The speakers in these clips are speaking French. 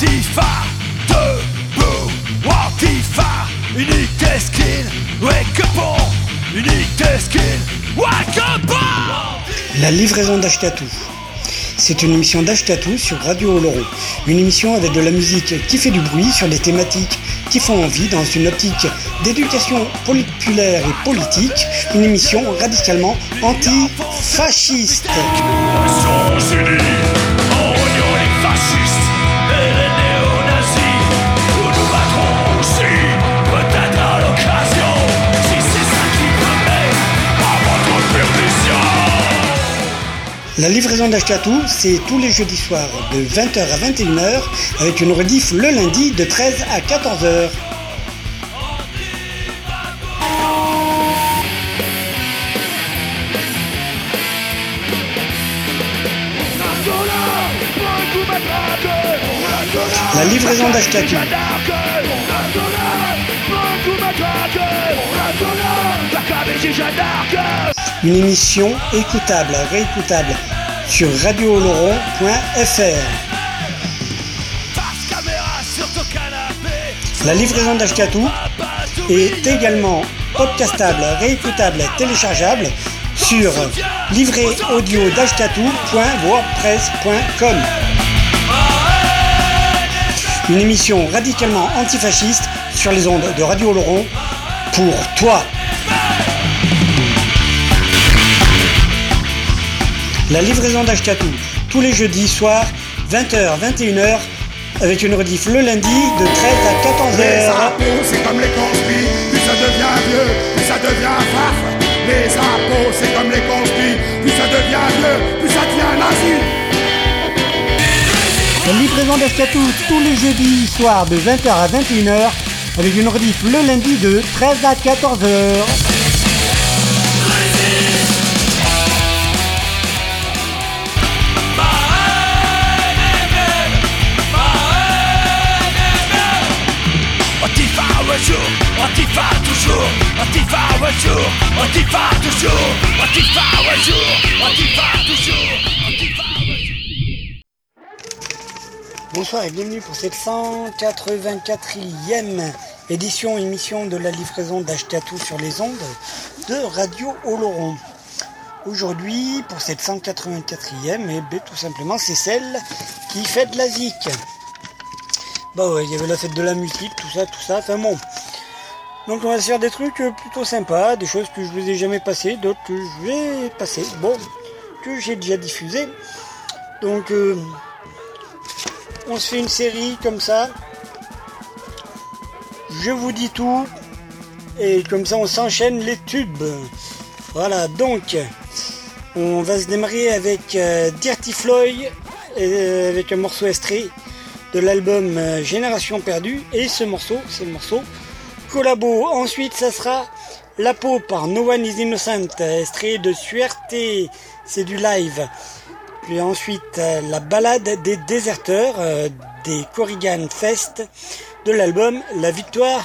Antifa, debout, Antifa, unique skin, wake up unique skin, wake up La livraison d'Achetatou. C'est une émission d'Achetatou sur Radio Oloron. Une émission avec de la musique qui fait du bruit sur des thématiques qui font envie dans une optique d'éducation populaire et politique. Une émission radicalement anti-fasciste. La livraison d'Achetatou, c'est tous les jeudis soirs de 20h à 21h avec une rediff le lundi de 13 à 14h. La livraison d'Achetatou. Une émission écoutable, réécoutable sur radiooloron.fr. La livraison d'Ashkatou est également podcastable, réécoutable, téléchargeable sur livréaudio.wordpress.com. Une émission radicalement antifasciste sur les ondes de Radio Oloron pour toi. La livraison d'Ashkatou, tous les jeudis soirs, 20h, 21h, avec une rediff le lundi de 13 à Les 14h. impôts, c'est comme les conspis, plus ça devient vieux, plus ça devient farf. Les impôts, c'est comme les conspis, plus ça devient vieux, plus ça devient nazi. La livraison d'Ashkatou, tous les jeudis soirs de 20h à 21h, avec une rediff le lundi de 13 à 14h. Bonsoir et bienvenue pour cette 184e édition, émission de la livraison d'Ashkatou sur les ondes de Radio Oloron. Aujourd'hui, pour cette 184e, et ben, tout simplement, c'est celle qui fête la ZIC. Bah ouais, il y avait la fête de la musique, tout ça, tout ça, enfin bon. Donc on va se faire des trucs euh, plutôt sympas, des choses que je vous ai jamais passées, d'autres que je vais passer, bon, que j'ai déjà diffusé. Donc euh, on se fait une série comme ça. Je vous dis tout. Et comme ça on s'enchaîne les tubes. Voilà, donc on va se démarrer avec euh, Dirty Floyd, avec un morceau extrait de l'album Génération Perdue. Et ce morceau, c'est le morceau collabo. Ensuite, ça sera La peau par No One is Innocent, extrait de Suerté, c'est du live. Puis ensuite, euh, la balade des déserteurs euh, des Corrigan Fest de l'album La victoire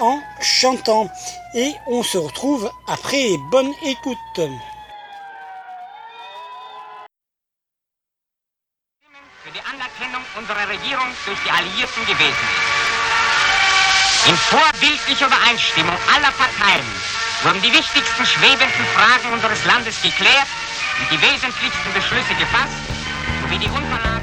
en chantant. Et on se retrouve après. Bonne écoute. In vorbildlicher Übereinstimmung aller Parteien wurden die wichtigsten schwebenden Fragen unseres Landes geklärt und die wesentlichsten Beschlüsse gefasst, sowie die Unterlagen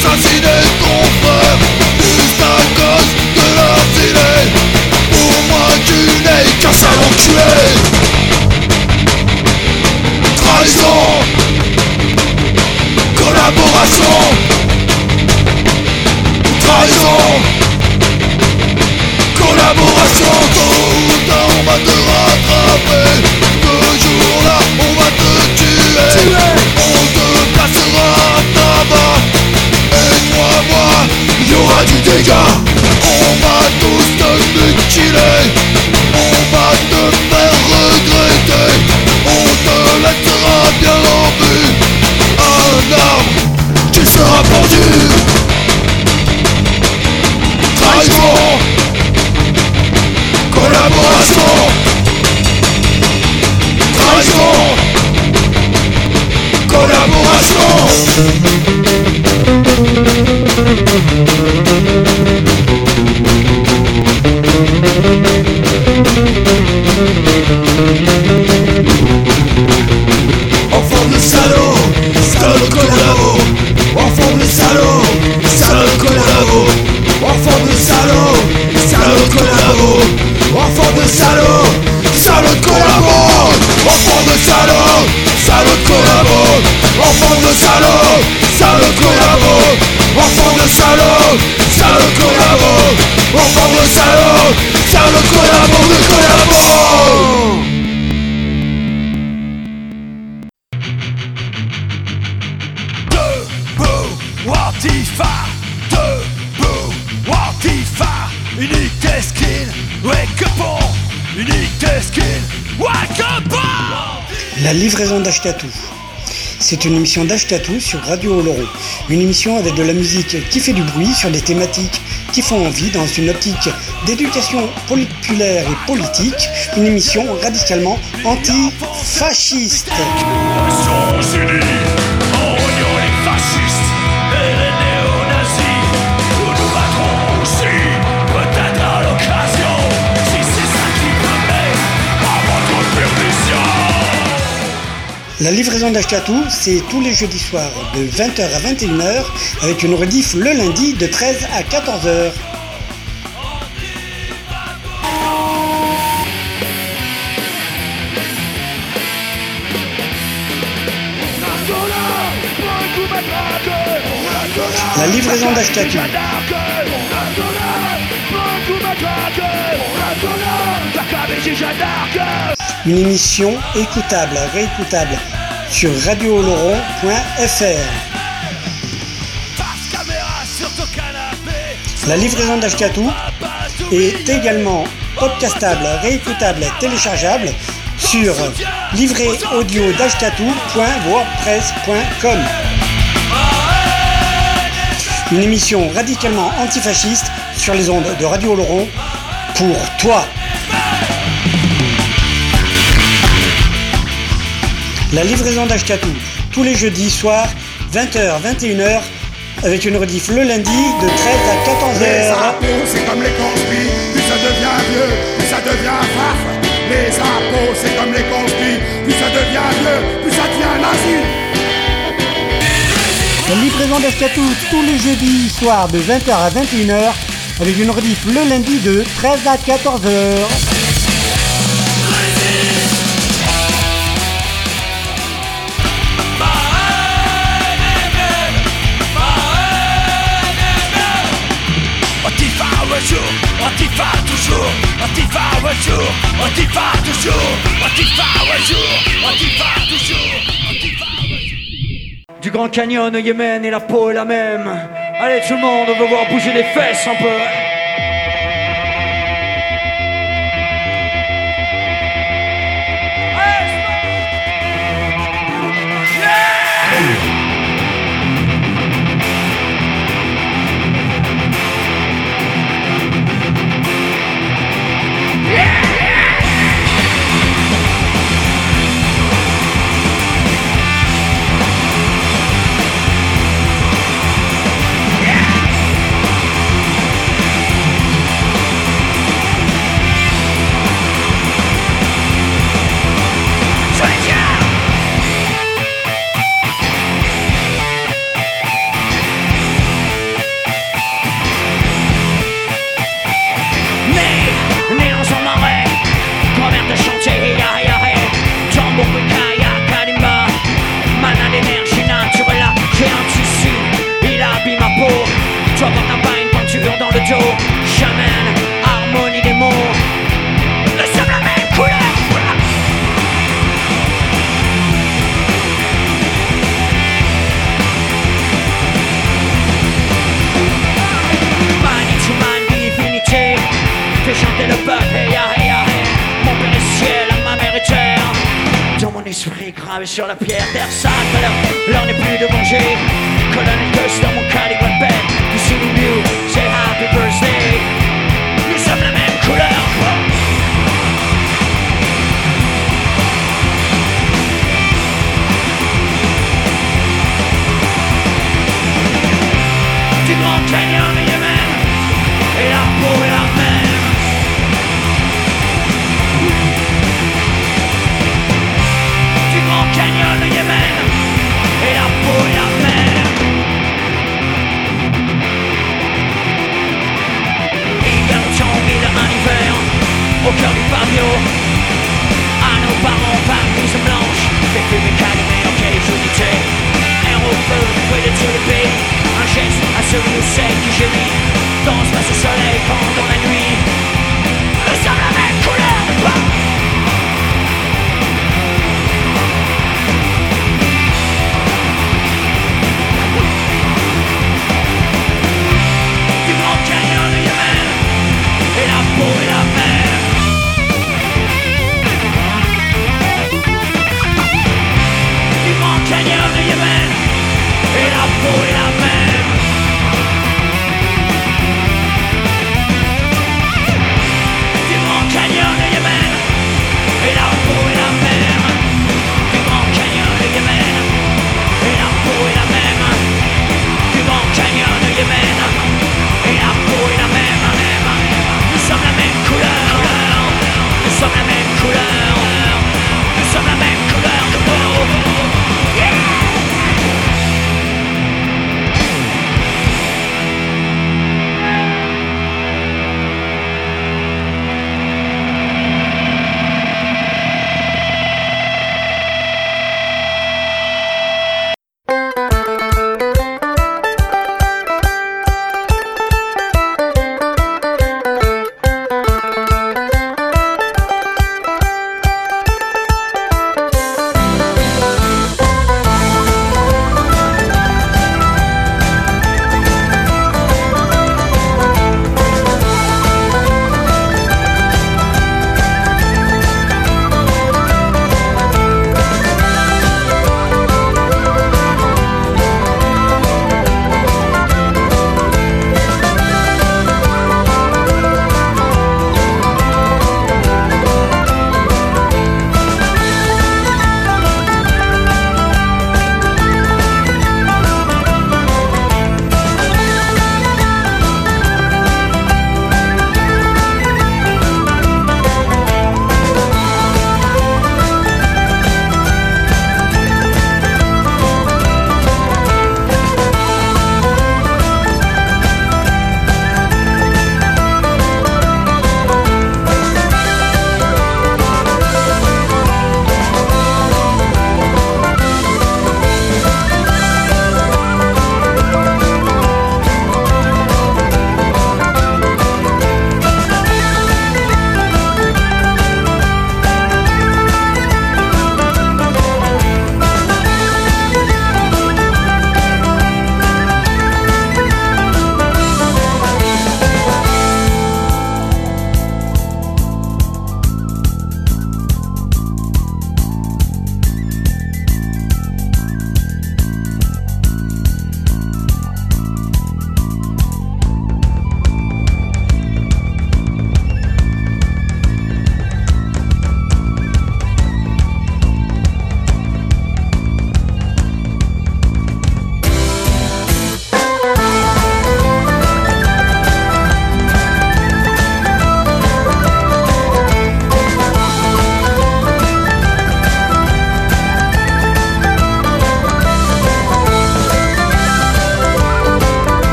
assassiner ton frère. Juste à cause de leur dîner Pour moi tu n'es qu'un sale enculé Trahison. Collaboration. y aura du dégât. On va tous te mutiler, on va te faire regretter. On te laissera bien en vue, un arbre qui sera pendu. Trahison C'est une émission d'Achetatou sur Radio Oloron. Une émission avec de la musique qui fait du bruit sur des thématiques qui font envie dans une optique d'éducation populaire et politique. Une émission radicalement anti-fasciste. La livraison d'Achetatou, c'est tous les jeudis soirs de 20h à 21h avec une rediff le lundi de 13 à 14h. La livraison d'Achetatou. Une émission écoutable, réécoutable sur radiooloron.fr. La livraison d'Ashkatou est également podcastable, réécoutable, téléchargeable sur livréaudio.wordpress.com. Une émission radicalement antifasciste sur les ondes de Radio Oloron pour toi. La livraison d'Ashkatou tous les jeudis soirs 20h 21h avec une rediff le lundi de 13 à Les 14h. impôts, c'est comme les conspires, plus ça devient vieux, plus ça devient farf. Les impôts, c'est comme les conspires, plus ça devient vieux, plus ça devient nazi. La livraison d'Ashkatou tous les jeudis soirs de 20h à 21h avec une rediff le lundi de 13 à 14h. Du Grand Canyon au Yémen et la peau est la même. Allez tout le monde, on veut voir bouger les fesses un peu. Fuck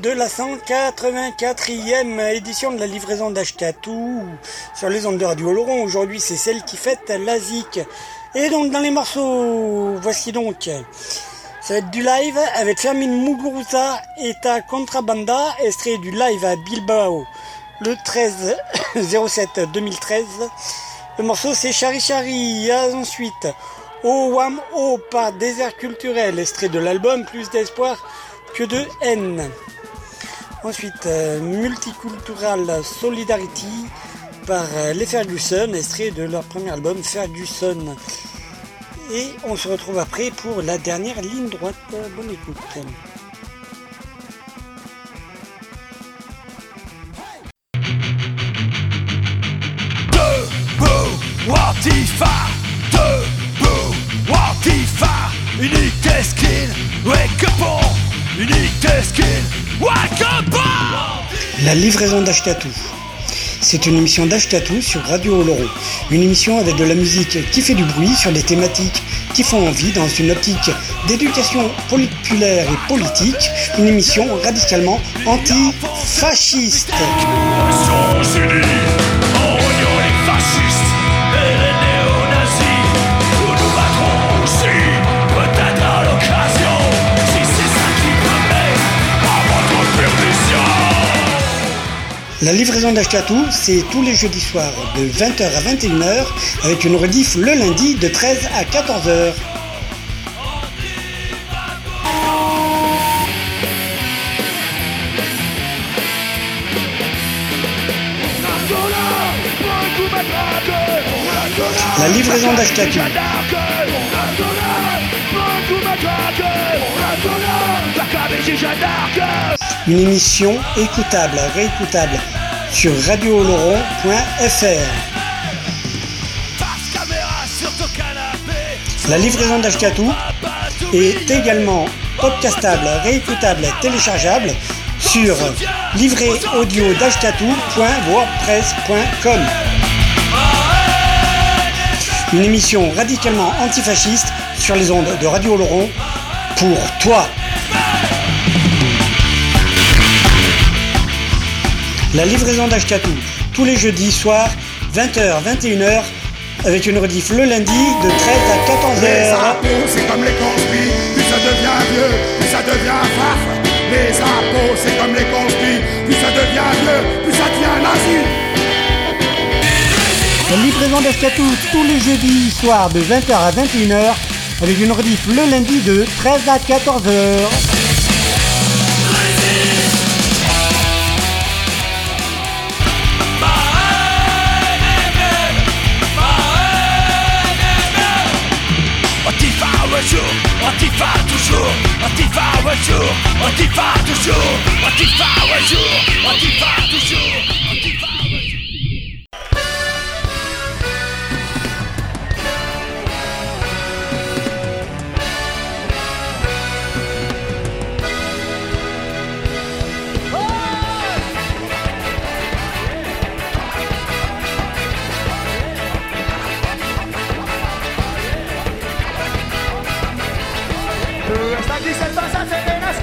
de la 184e édition de la livraison d'Achetatou sur les ondes de Radio Laurent. Aujourd'hui, c'est celle qui fête la ZIC. Et donc, dans les morceaux, voici donc, ça va être du live avec Fermin Muguruza et ta Contrabanda, extrait du live à Bilbao le 13 07 2013. Le morceau, c'est Chari Chari. Ensuite, Oh Wam Oh par Désert Culturel, extrait de l'album Plus d'espoir que de haine. Ensuite, euh, Multicultural Solidarity par euh, les Ferguson, extrait de leur premier album Ferguson. Et on se retrouve après pour la dernière ligne droite. Bonne écoute. Debout, Watifa Debout, Unité skill, wake up on La livraison d'Achetatou. C'est une émission d'Achetatou sur Radio Oloron. Une émission avec de la musique qui fait du bruit sur des thématiques qui font envie dans une optique d'éducation populaire et politique. Une émission radicalement anti-fasciste. La livraison d'Achetatou, c'est tous les jeudis soirs de 20h à 21h avec une rediff le lundi de 13 à 14h. La livraison d'Achetatou. Une émission écoutable, réécoutable sur radiooloron.fr. La livraison d'Ashkatou est également podcastable, réécoutable, téléchargeable sur livréaudio.wordpress.com. Une émission radicalement antifasciste sur les ondes de Radio Oloron pour toi. La livraison d'Ashkatou tous les jeudis soirs 20h 21h avec une rediff le lundi de 13 à Les 14h. impôts, c'est comme les conspires, plus ça devient vieux, plus ça devient faf. Les impôts, c'est comme les conspires, plus ça devient vieux, plus ça devient nazi. La livraison d'Ashkatou tous les jeudis soirs de 20h à 21h avec une rediff le lundi de 13 à 14h. Antifa un jour, Antifa toujours, Antifa un jour, Antifa toujours,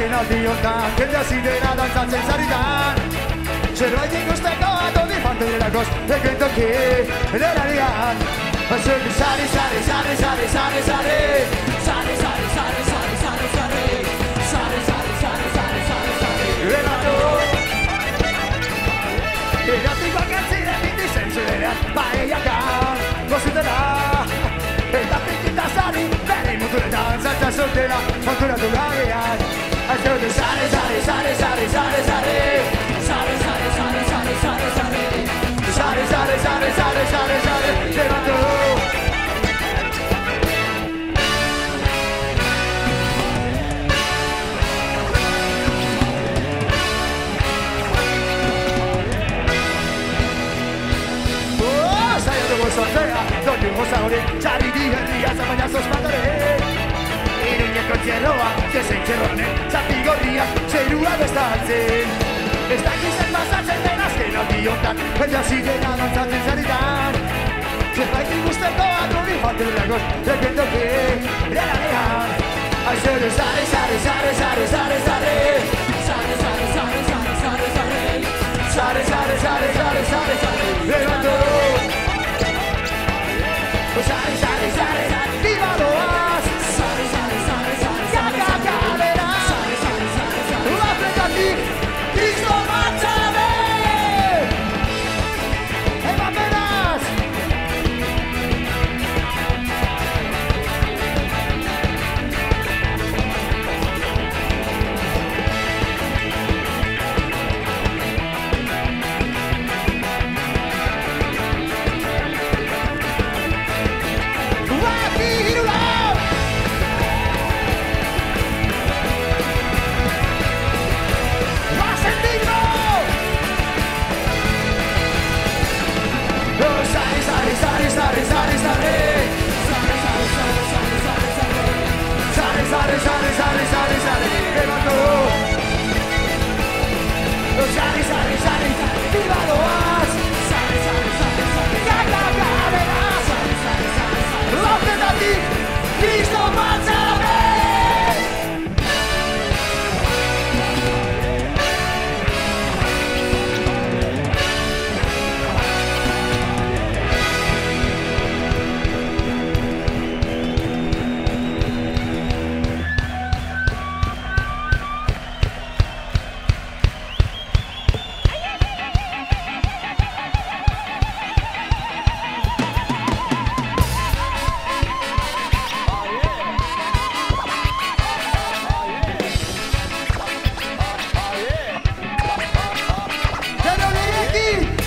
azken aldi honetan Jende azidera dantzatzen zaritan Zerbait ikusteko ato di parte delakos Eken toki, enerarian Zerbi zari, zari, zari, zari, zari, zari Eta pikita zari, bere muturetan Zaita zutela, muturatu gabean Don't you want to txerroak, jesein txerronen, zati gorriak, zerua bestaltzen. Ez dakizen pasatzen den azken aldiotan, eta zirena dantzatzen zaritan. Zerbait ikusteko adorin falten lagos, rekiendo que era lehan. Aizero zare, zare, zare, zare, zare, zare. Zare, zare, zare, zare, zare, zare. Zare, zare, zare, zare, zare, zare.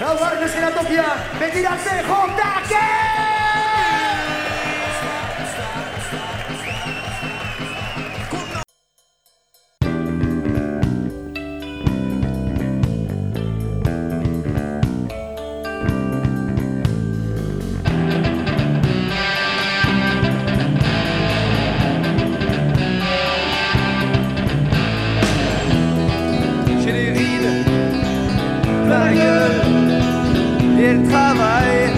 Zauważycie na topia, będzie na cechą la gueule elle travaille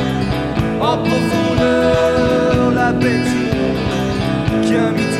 en profondeur la bête qui a mis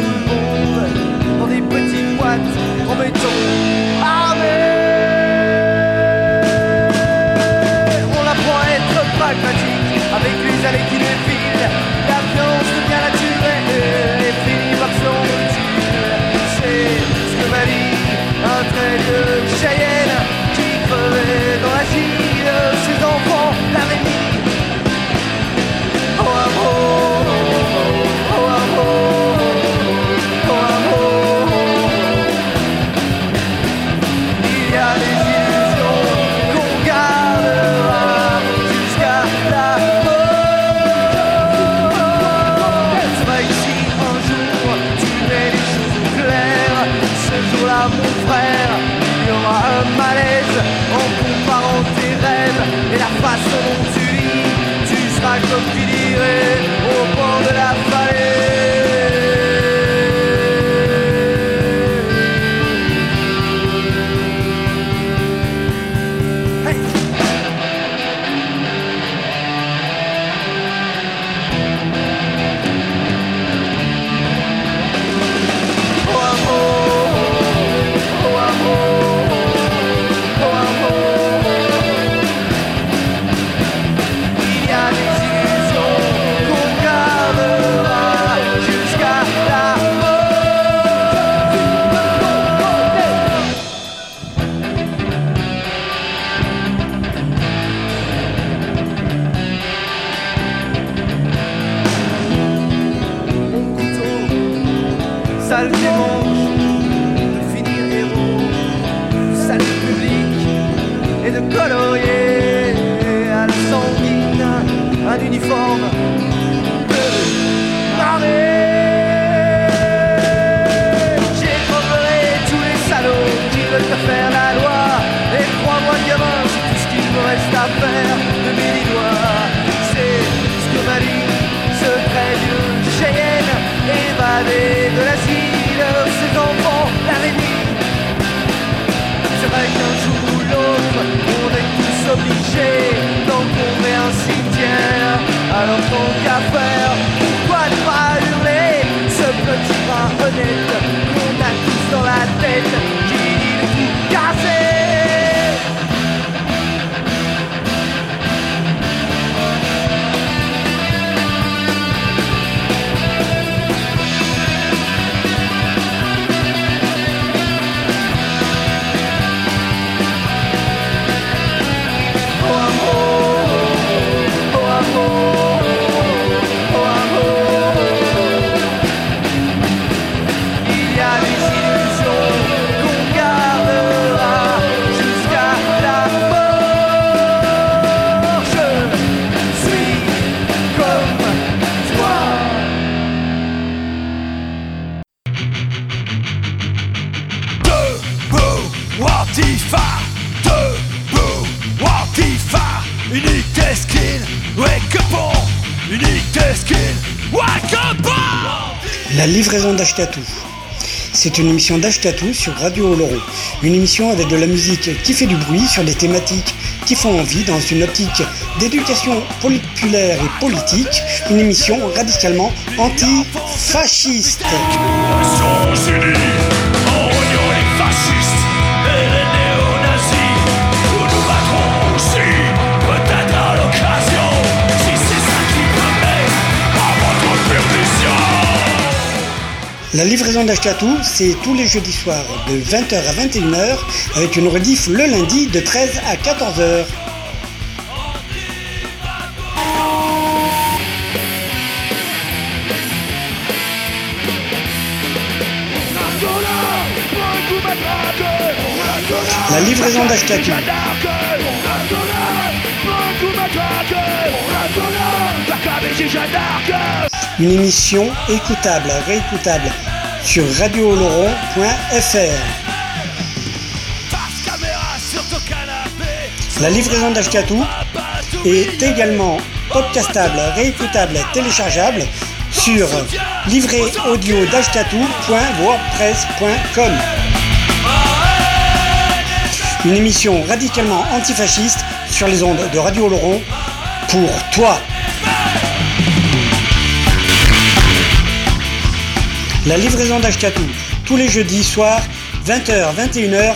of video. livraison d'Achetatou. C'est une émission d'Achetatou sur Radio Oloron. Une émission avec de la musique qui fait du bruit sur des thématiques qui font envie dans une optique d'éducation populaire et politique. Une émission radicalement anti-fasciste. La livraison d'Ashkatou, c'est tous les jeudis soirs de 20h à 21h avec une rediff le lundi de 13 à 14h. La livraison d'Ashkatou. Une émission écoutable, réécoutable sur radiooloron.fr. La livraison d'Ashkatou est également podcastable, réécoutable, téléchargeable sur livréaudio.wordpress.com. Une émission radicalement antifasciste sur les ondes de Radio Oloron pour toi. La livraison d'Ashkatou, tous les jeudis soirs, 20h, 21h,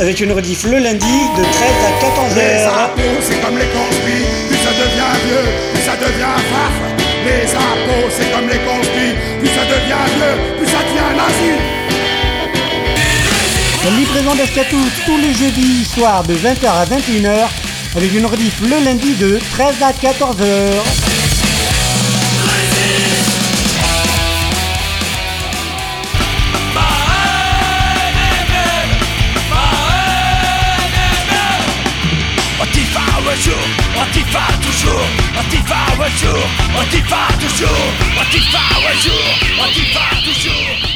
avec une rediff le lundi de 13 à Les 14h. impôts, c'est comme les plus ça devient vieux, plus ça devient faf. Les impôts, c'est comme les plus ça devient vieux, plus ça devient nazi. La livraison d'Ashkatou, tous les jeudis soirs, de 20h à 21h, avec une rediff le lundi de 13 à 14h. Antifa un jour, Antifa toujours, Antifa un jour, Antifa toujours, Antifa un jour, Antifa toujours,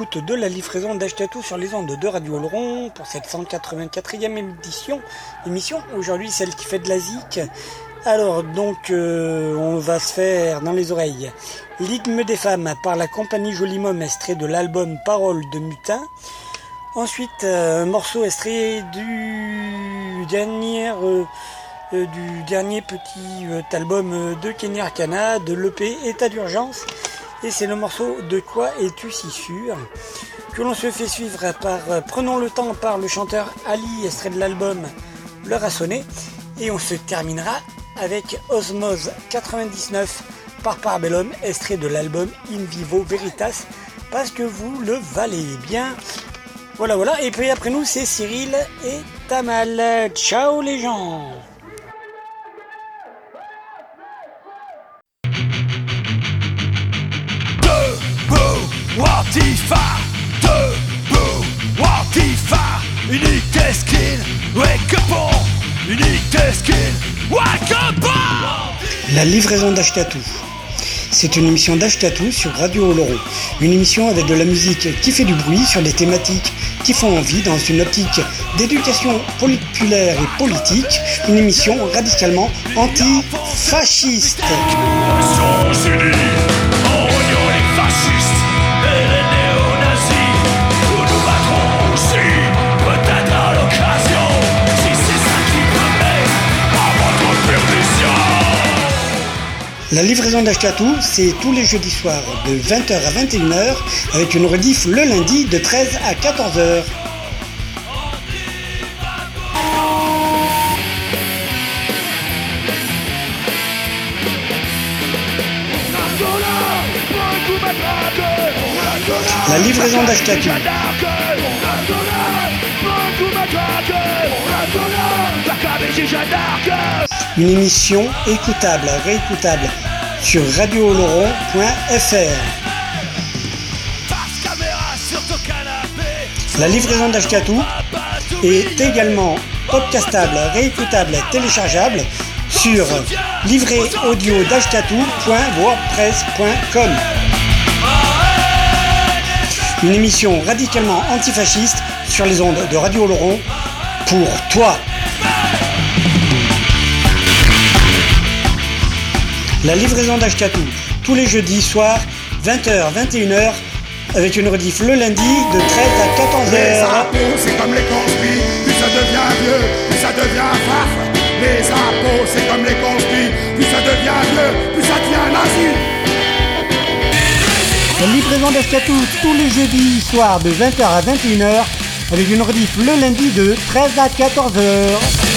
de la livraison d'Ashkatou sur les ondes de Radio Oloron pour cette 184e édition. Émission, aujourd'hui celle qui fait de la zik. Alors donc euh, on va se faire dans les oreilles L'hymne des femmes par la compagnie Jolimum extrait de l'album Paroles de Mutin. Ensuite euh, un morceau extrait du dernier euh, du dernier petit album de Kenny Arcana de l'EP État d'urgence. Et c'est le morceau De quoi es-tu si sûr que l'on se fait suivre par euh, Prenons le temps par le chanteur Ali, extrait de l'album L'heure a sonné. Et on se terminera avec Osmose 99 par Parabellum, extrait de l'album In Vivo Veritas, parce que vous le valez bien. Voilà, voilà. Et puis après nous, c'est Cyril et Tamal. Ciao les gens Watifa Debout, Watifa Unique skin, wake up on Unique skin, wake up on La livraison d'Achetatou. C'est une émission d'Achetatou sur Radio Oloron. Une émission avec de la musique qui fait du bruit sur des thématiques qui font envie dans une optique d'éducation populaire et politique. Une émission radicalement anti-fasciste. La livraison d'Achetatou, c'est tous les jeudis soirs de 20h à 21h avec une rediff le lundi de 13 à 14h. La livraison d'Achetatou. Une émission écoutable, réécoutable sur radiooloron.fr. La livraison d'Ashkatou est également podcastable, réécoutable, téléchargeable sur livréaudio.wordpress.com. Une émission radicalement antifasciste sur les ondes de Radio Oloron pour toi. La livraison d'Ashkatou, tous les jeudis soirs, 20h, 21h, avec une rediff le lundi de 13 à Les 14h. impôts, c'est comme les plus ça devient vieux, plus ça devient faf. Les impôts, c'est comme les plus ça devient vieux, plus ça devient nazi. La livraison d'Ashkatou, tous les jeudis soirs de 20h à 21h, avec une rediff le lundi de 13 à 14h.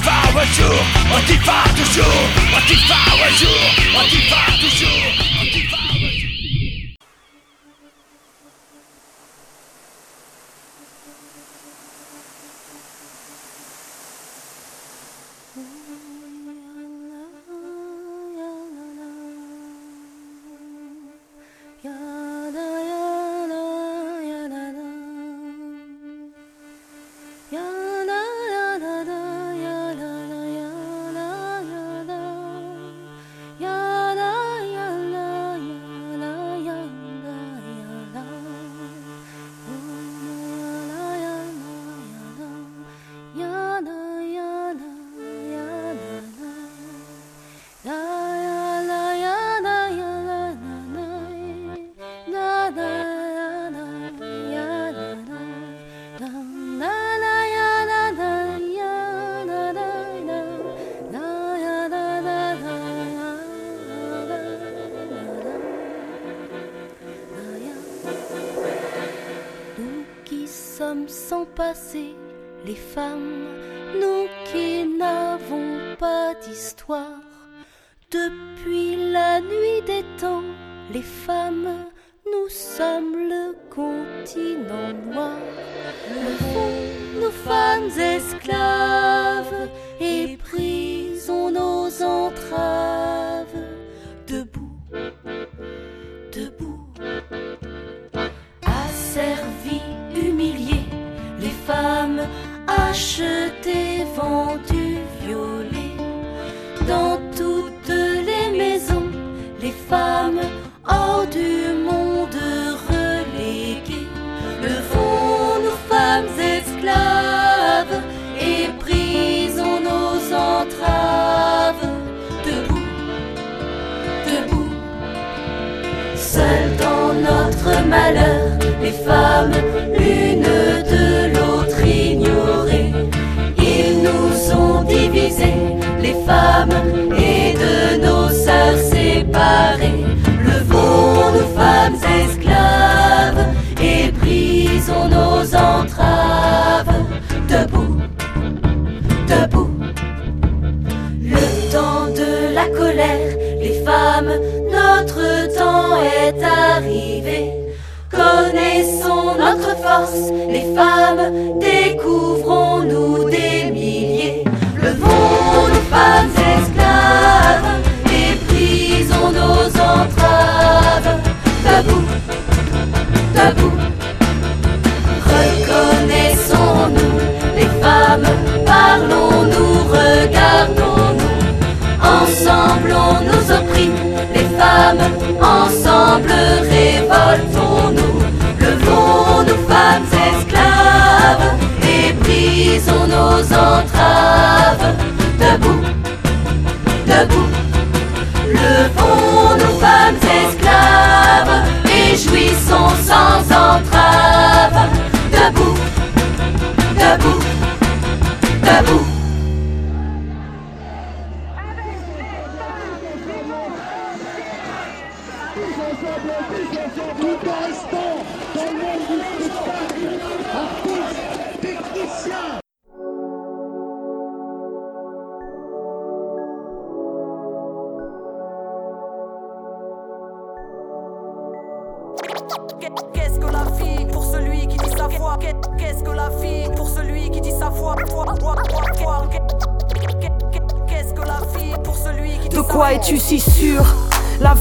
Antifa un jour, Antifa toujours, Antifa un jour, toujours, sans passé, les femmes, nous qui n'avons pas d'histoire. Depuis la nuit des temps, les femmes, nous sommes le continent noir. Le fond, nous femmes esclaves, les femmes, l'une de l'autre ignorées. Ils nous ont divisés, les femmes et de nos sœurs séparées. Levons nos femmes esclaves et brisons nos entraves. Debout, debout. Le temps de la colère, les femmes, notre temps est arrivé force, les femmes, découvrons-nous des milliers. Levons nos femmes esclaves et brisons nos entraves. Debout, debout.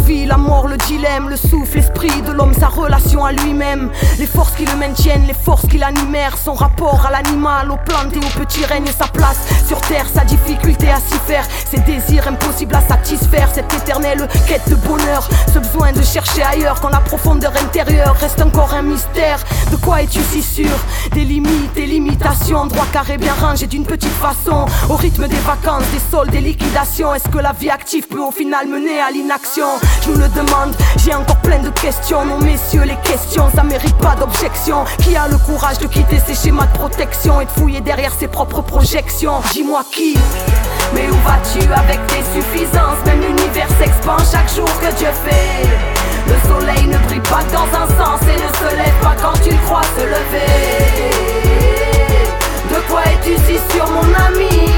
La mort, le dilemme, le souffle, l'esprit de l'homme, sa relation à lui-même, les forces qui le maintiennent, les forces qui l'animèrent, son rapport à l'animal, aux plantes et au petit règne, sa place sur terre, sa difficulté à s'y faire, ses désirs impossibles à satisfaire, cette éternelle quête de bonheur, ce besoin de chercher ailleurs quand la profondeur intérieure reste encore un mystère. De quoi es-tu si sûr? Des limites, des limitations, droit carré bien rangé d'une petite façon, au rythme des vacances, des soldes, des liquidations. Est-ce que la vie active peut au final mener à l'inaction? Nous le demande, j'ai encore plein de questions. Non, messieurs, les questions, ça mérite pas d'objection. Qui a le courage de quitter ses schémas de protection et de fouiller derrière ses propres projections? Dis-moi qui. Mais où vas-tu avec tes suffisances? Même l'univers s'expand chaque jour que Dieu fait. Le soleil ne brille pas dans un sens Et ne se lève pas quand tu le crois se lever. De quoi es-tu si sûr mon ami?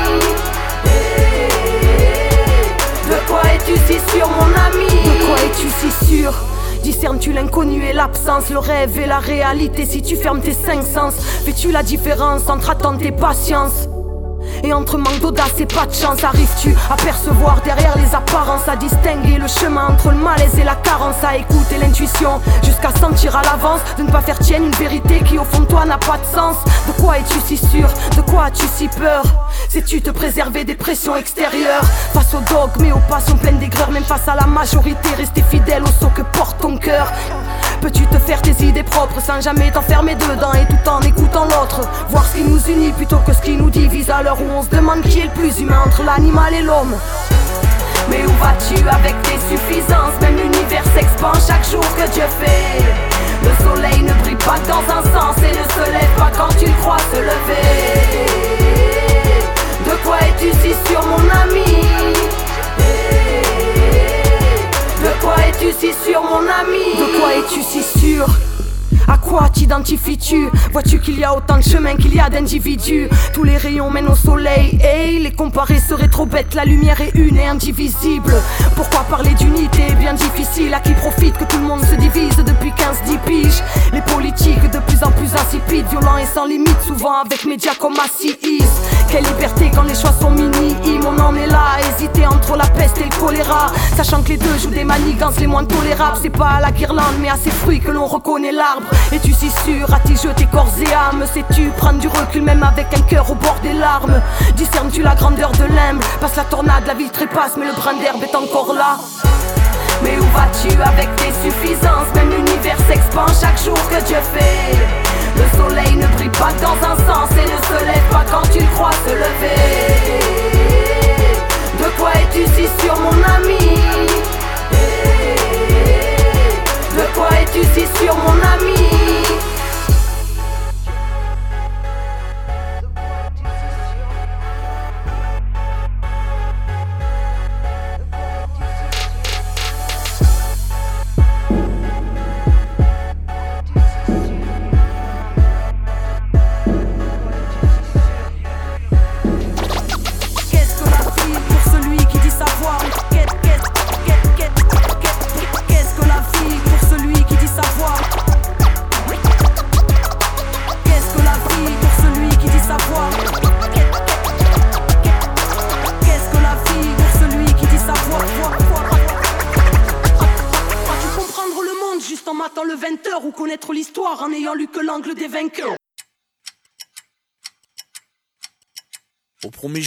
De quoi es-tu si sûr mon ami De quoi es-tu si sûr Discernes-tu l'inconnu et l'absence, le rêve et la réalité Si tu fermes tes cinq sens, fais-tu la différence entre attente et patience et entre manque d'audace et pas de chance, arrives-tu à percevoir derrière les apparences, à distinguer le chemin entre le malaise et la carence, à écouter l'intuition, jusqu'à sentir à l'avance de ne pas faire tienne une vérité qui au fond de toi n'a pas de sens. De quoi es-tu si sûr? De quoi as-tu si peur? Sais-tu te préserver des pressions extérieures? Face aux dogmes et aux passions pleines d'aigreur, même face à la majorité, rester fidèle au saut que porte ton cœur. Peux-tu te faire tes idées propres sans jamais t'enfermer dedans et tout en écoutant l'autre? Voir ce qui nous unit plutôt que ce qui nous divise à l'heure où on se demande qui est le plus humain entre l'animal et l'homme Mais où vas-tu avec tes suffisances? Même l'univers s'expand chaque jour que Dieu fait. Le soleil ne brille pas dans un sens et ne se lève pas quand tu le crois se lever. De quoi es-tu si sûr mon ami? De quoi es-tu si sûr mon ami? De quoi es-tu si sûr? À quoi t'identifies-tu? Vois-tu qu'il y a autant de chemins qu'il y a d'individus? Tous les rayons mènent au soleil. Hey, les comparer seraient trop bêtes. La lumière est une et indivisible. Pourquoi parler d'unité? Bien difficile. À qui profite que tout le monde se divise Depuis 15-10 piges? Les politiques de plus en plus insipides Violents et sans limite Souvent avec médias comme ACIS Quelle liberté quand les choix sont minimes. On en est là hésiter entre la peste et le choléra. Sachant que les deux jouent des manigances les moins tolérables. C'est pas à la guirlande mais à ses fruits que l'on reconnaît l'arbre es-tu si sûr? À-t-il jeter corps et âme? Sais-tu prendre du recul même avec un cœur au bord des larmes? Discernes-tu la grandeur de l'imbe Passe la tornade, la ville trépasse mais le brin d'herbe est encore là. Mais où vas-tu avec tes suffisances? Même l'univers s'expand chaque jour que Dieu fait. Le soleil ne brille pas dans un sens Et ne se lève pas quand tu le crois se lever. De quoi es-tu si sûr mon ami? Quoi es-tu si sûr mon ami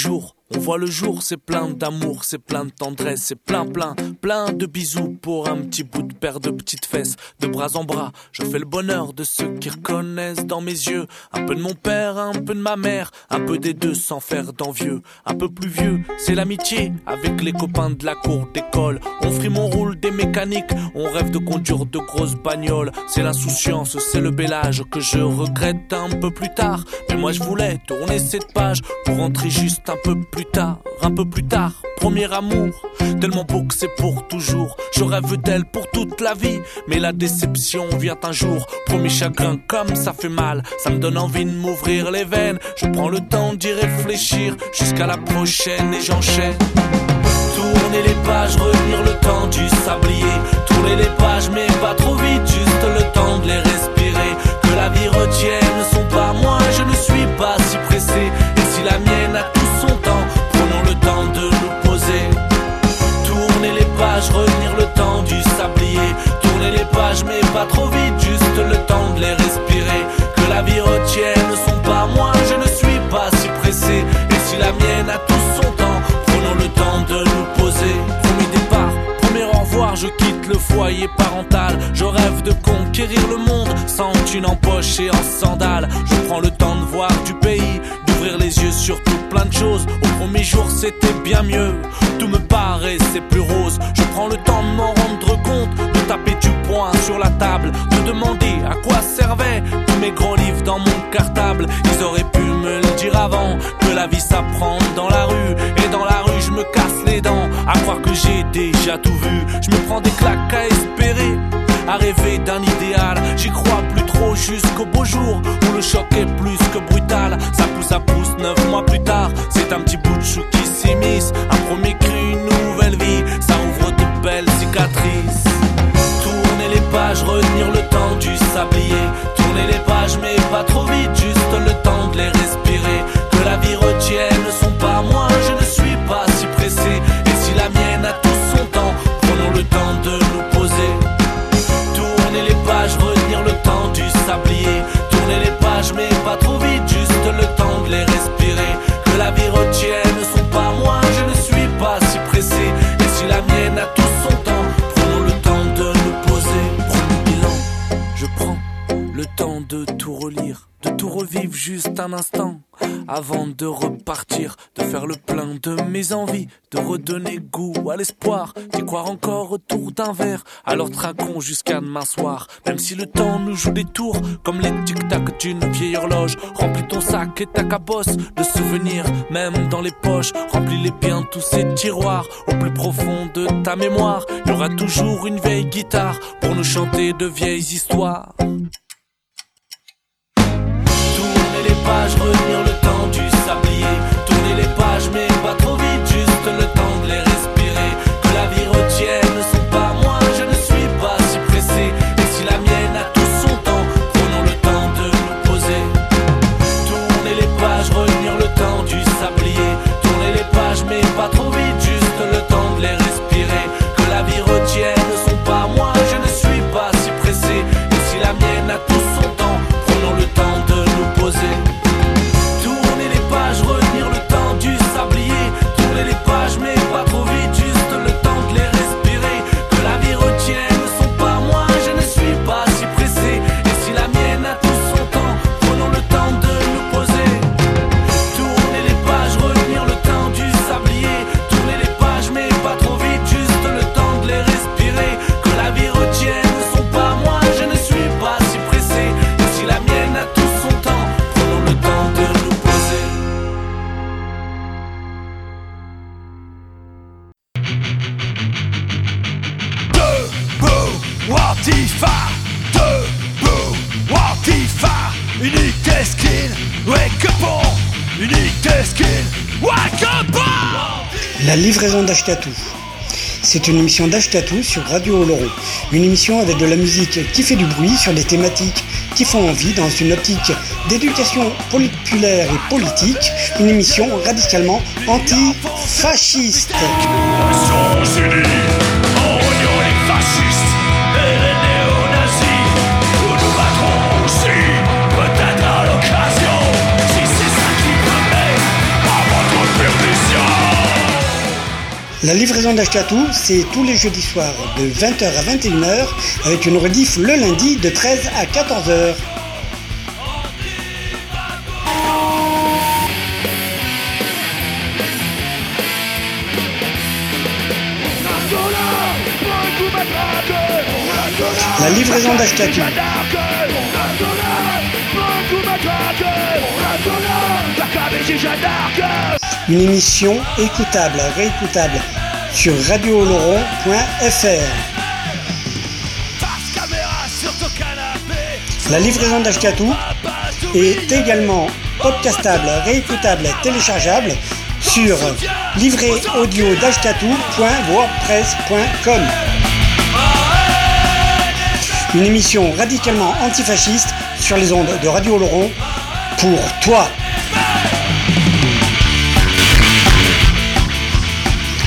Au le jour, c'est plein d'amour, c'est plein de tendresse, c'est plein, plein, plein de bisous pour un petit bout de paire de petites fesses, de bras en bras. Je fais le bonheur de ceux qui reconnaissent dans mes yeux un peu de mon père, un peu de ma mère, un peu des deux sans faire d'envieux. Un peu plus vieux, c'est l'amitié avec les copains de la cour d'école. On frime, on roule des mécaniques, on rêve de conduire de grosses bagnoles. C'est l'insouciance, c'est le bel âge que je regrette un peu plus tard. Mais moi je voulais tourner cette page pour rentrer juste un peu plus tard, un peu plus tard. Premier amour, tellement beau que c'est pour toujours. Je rêve d'elle pour toute la vie, mais la déception vient un jour. Premier chagrin, comme ça fait mal, ça me donne envie de m'ouvrir les veines. Je prends le temps d'y réfléchir jusqu'à la prochaine et j'enchaîne. Tourner les pages, revenir le temps du sablier. Tourner les pages, mais pas trop vite, juste le temps de les respirer. Que la vie retienne son pas, moi je ne suis pas si pressé. Et si la mienne a tout temps de nous poser. Tourner les pages, revenir le temps du sablier. Tourner les pages, mais pas trop vite, juste le temps de les respirer. Que la vie retienne son pas, moi je ne suis pas si pressé. Et si la mienne a tout son temps, prenons le temps de nous poser. Premier départ, premier au revoir, je quitte le foyer parental. Je rêve de conquérir le monde sans thune en poche et en sandales. Je prends le temps de voir du pays, les yeux sur tout plein de choses. Au premier jour, c'était bien mieux. Tout me paraissait plus rose. Je prends le temps de m'en rendre compte, de taper du poing sur la table, de demander à quoi servaient tous mes gros livres dans mon cartable. Ils auraient pu me le dire avant que la vie s'apprend dans la rue et dans la rue je me casse les dents à croire que j'ai déjà tout vu. Je me prends des claques à espérer. À rêver d'un idéal, j'y crois plus jusqu'au beau jour où le choc est plus que brutal. Ça pousse, ça pousse, neuf mois plus tard, c'est un petit bout de chou qui s'immisce. Un premier cri, une nouvelle vie, ça ouvre de belles cicatrices. Tourner les pages, retenir le temps du sablier. Tourner les pages, mais pas trop vite, juste le temps de les respirer. De repartir, de faire le plein de mes envies, de redonner goût à l'espoir, d'y croire encore autour d'un verre. Alors traquons jusqu'à demain soir, même si le temps nous joue des tours, comme les tic-tac d'une vieille horloge. Remplis ton sac et ta cabosse de souvenirs, même dans les poches. Remplis-les bien tous ces tiroirs, au plus profond de ta mémoire. Il y aura toujours une vieille guitare pour nous chanter de vieilles histoires. Tourner les pages, retenir le livraison d'Achetatou. c'est une émission d'Ashkatou sur Radio Oloron. Une émission avec de la musique qui fait du bruit sur des thématiques qui font envie dans une optique d'éducation populaire et politique. Une émission radicalement anti-fasciste. La livraison d'Ashkatou, c'est tous les jeudis soirs de 20h à 21h avec une rediff le lundi de 13 à 14h. La livraison d'Ashkatou. Une émission écoutable, réécoutable sur radiooloron.fr. La livraison d'Ashkatou est également podcastable, réécoutable, téléchargeable sur livréaudio.wordpress.com. Une émission radicalement antifasciste sur les ondes de Radio Oloron pour toi.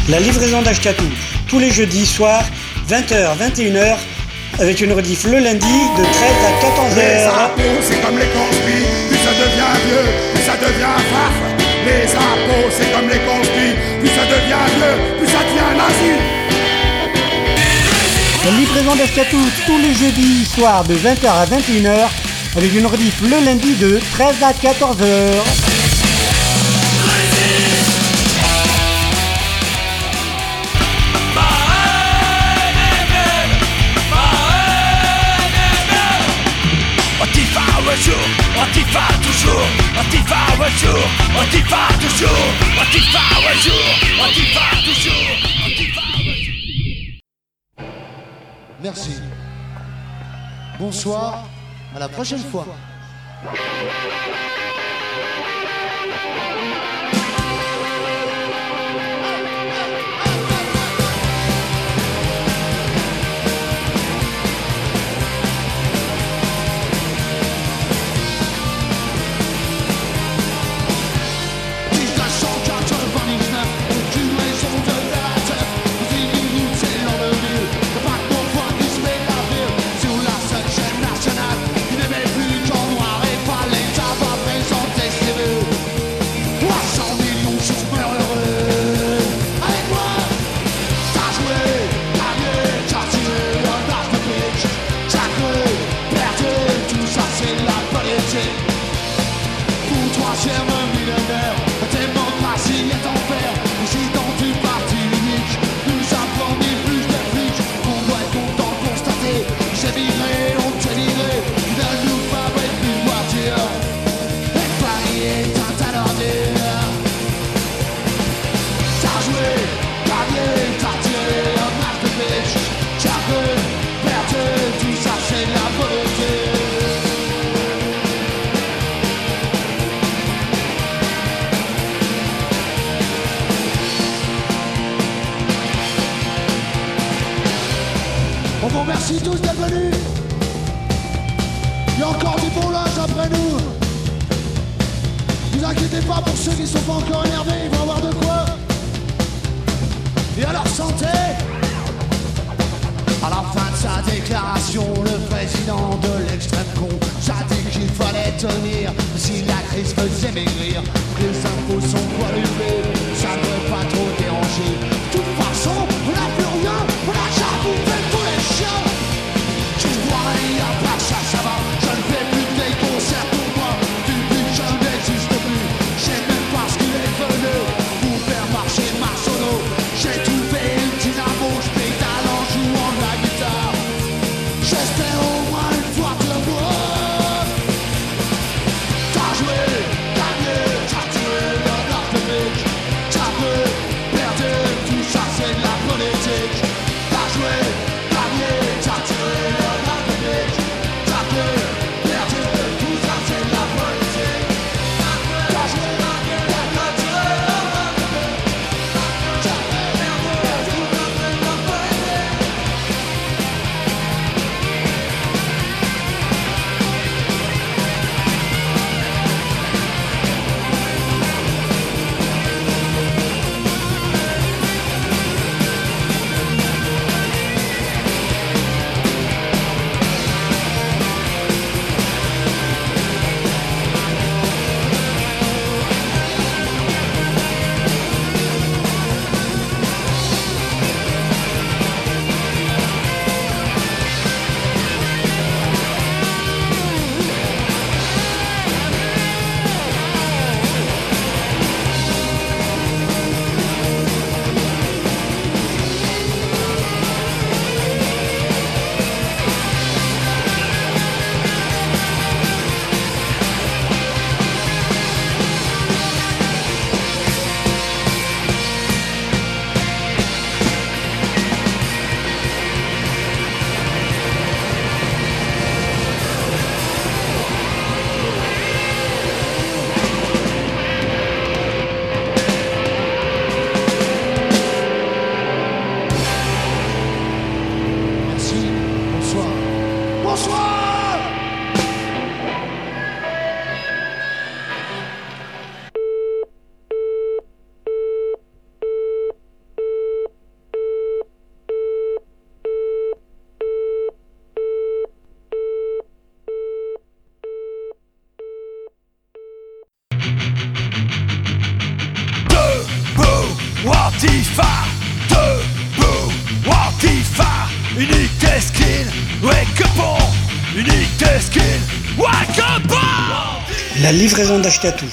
La livraison d'Ashkatou, tous les jeudis soirs, 20h, 21h, avec une rediff le lundi de 13 à Les 14h. impôts, c'est comme les conspires, plus ça devient vieux, plus ça devient faf. Les impôts, c'est comme les conspires, plus ça devient vieux, plus ça devient nazi. La livraison d'Ashkatou, tous les jeudis soirs de 20h à 21h, avec une rediff le lundi de 13 à 14h. Toujours, Antifa un jour, Antifa toujours. Merci. Bonsoir, à la prochaine fois. Pour troisième inquiétez pas pour ceux qui sont pas encore énervés, ils vont avoir de quoi. Et à leur santé. À la fin de sa déclaration, le président de l'extrême con a dit qu'il fallait tenir si la crise faisait maigrir. Les impôts sont quoi ça ne veut pas trop déranger. De toute façon, on n'a plus skin, wake up on, skin, wake up on La livraison d'Achetatou.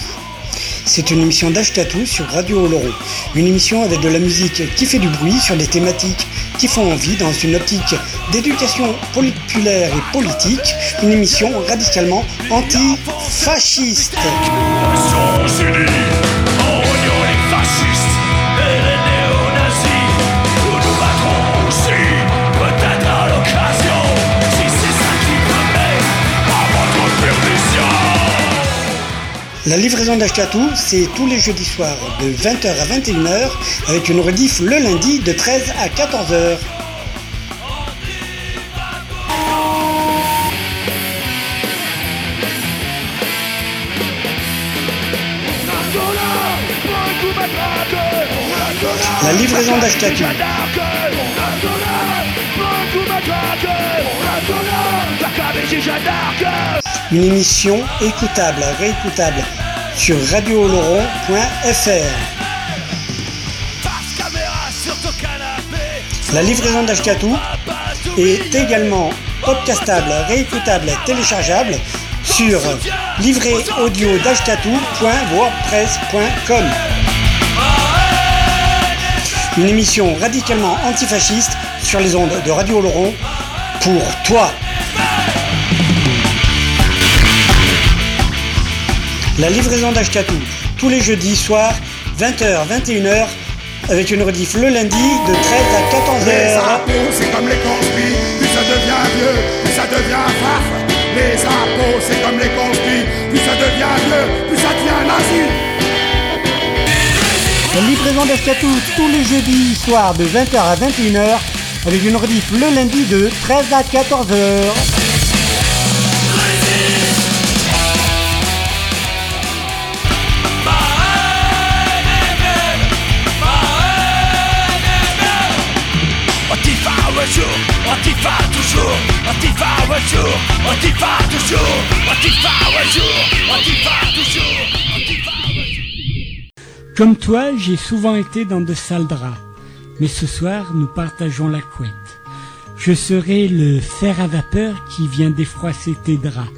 C'est une émission d'Achetatou sur Radio Oloron. Une émission avec de la musique qui fait du bruit sur des thématiques qui font envie dans une optique d'éducation populaire et politique. Une émission radicalement antifasciste. La livraison d'Achetatou, c'est tous les jeudis soirs de 20h à 21h avec une rediff le lundi de 13 à 14h. La livraison d'Achetatou. Une émission écoutable, réécoutable sur radiooloron.fr. La livraison d'Ashkatou est également podcastable, réécoutable, téléchargeable sur livréaudio.wordpress.com. Une émission radicalement antifasciste sur les ondes de Radio Oloron pour toi. La livraison d'Ashkatou, tous les jeudis soirs, 20h, 21h, avec une rediff le lundi de 13 à Les 14h. impôts, c'est comme les plus ça devient vieux, plus ça devient farf. Les impôts, c'est comme les conspis, plus ça devient vieux, plus ça devient nazi. La livraison d'Ashkatou, tous les jeudis soirs de 20h à 21h, avec une rediff le lundi de 13 à 14h. Antifa Comme toi, j'ai souvent été dans de sales draps, mais ce soir, nous partageons la couette. Je serai le fer à vapeur qui vient défroisser tes draps,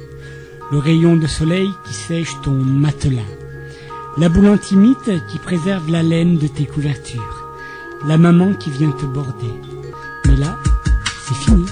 le rayon de soleil qui sèche ton matelas, la boule antimite qui préserve la laine de tes couvertures, la maman qui vient te border. Mais là, c'est fini.